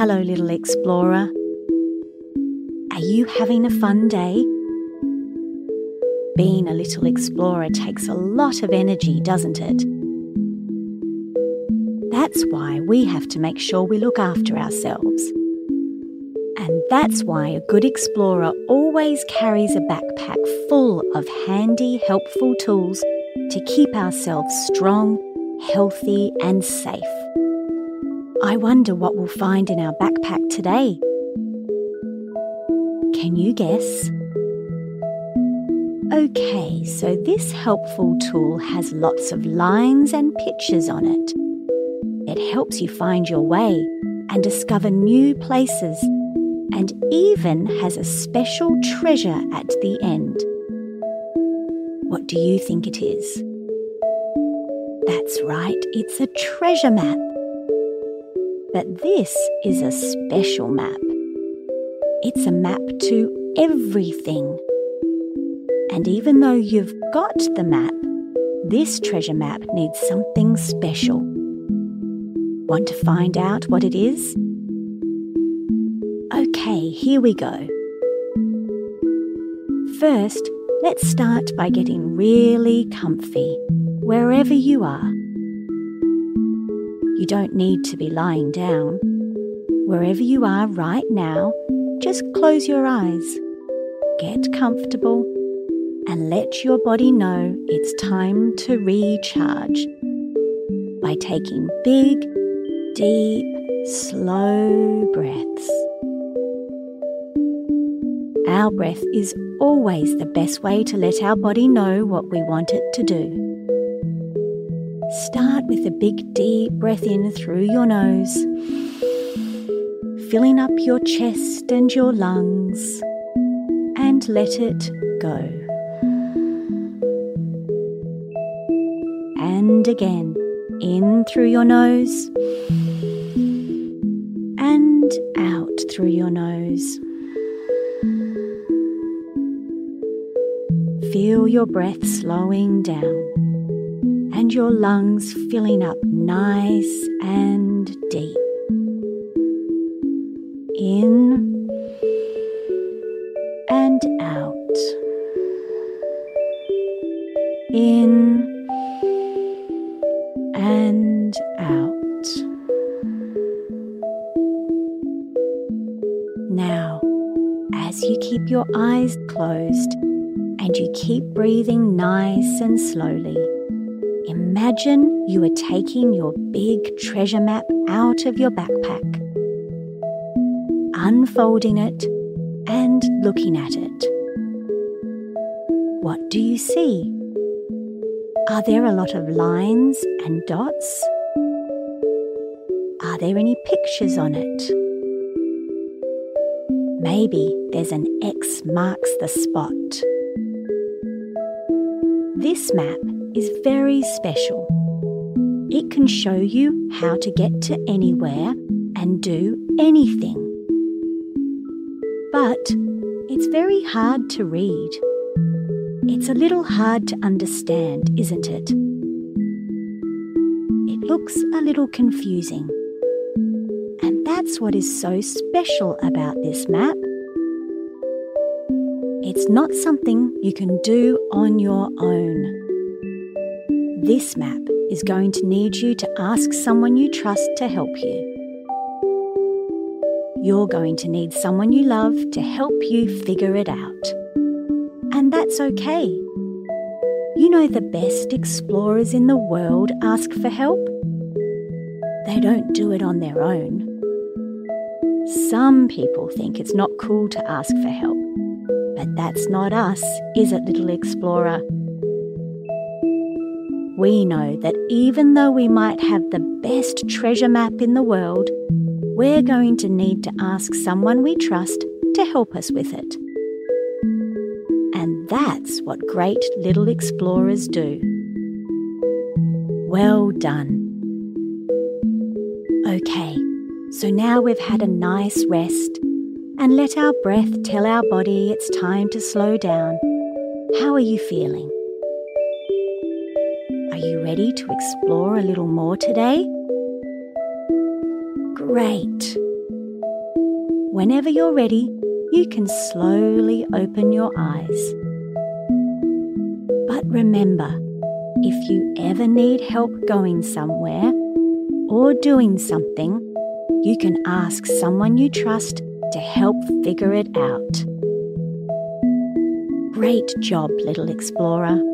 Hello, little explorer. Are you having a fun day? Being a little explorer takes a lot of energy, doesn't it? That's why we have to make sure we look after ourselves. And that's why a good explorer always carries a backpack full of handy, helpful tools to keep ourselves strong, healthy, and safe. I wonder what we'll find in our backpack today. Can you guess? Okay, so this helpful tool has lots of lines and pictures on it. It helps you find your way and discover new places, and even has a special treasure at the end. What do you think it is? That's right, it's a treasure map. But this is a special map. It's a map to everything. And even though you've got the map, this treasure map needs something special. Want to find out what it is? Okay, here we go. First, let's start by getting really comfy, wherever you are. You don't need to be lying down. Wherever you are right now, just close your eyes. Get comfortable and let your body know it's time to recharge by taking big, deep, slow breaths. Our breath is always the best way to let our body know what we want it to do. Start with a big deep breath in through your nose, filling up your chest and your lungs, and let it go. And again, in through your nose and out through your nose. Feel your breath slowing down your lungs filling up nice and deep. In and out. In and out. Now, as you keep your eyes closed and you keep breathing nice and slowly, Imagine you are taking your big treasure map out of your backpack, unfolding it and looking at it. What do you see? Are there a lot of lines and dots? Are there any pictures on it? Maybe there's an X marks the spot. This map is very special. It can show you how to get to anywhere and do anything. But it's very hard to read. It's a little hard to understand, isn't it? It looks a little confusing. And that's what is so special about this map. It's not something you can do on your own. This map is going to need you to ask someone you trust to help you. You're going to need someone you love to help you figure it out. And that's okay. You know, the best explorers in the world ask for help. They don't do it on their own. Some people think it's not cool to ask for help, but that's not us, is it, little explorer? We know that even though we might have the best treasure map in the world, we're going to need to ask someone we trust to help us with it. And that's what great little explorers do. Well done. Okay, so now we've had a nice rest and let our breath tell our body it's time to slow down. How are you feeling? You ready to explore a little more today? Great. Whenever you're ready, you can slowly open your eyes. But remember, if you ever need help going somewhere or doing something, you can ask someone you trust to help figure it out. Great job, little explorer.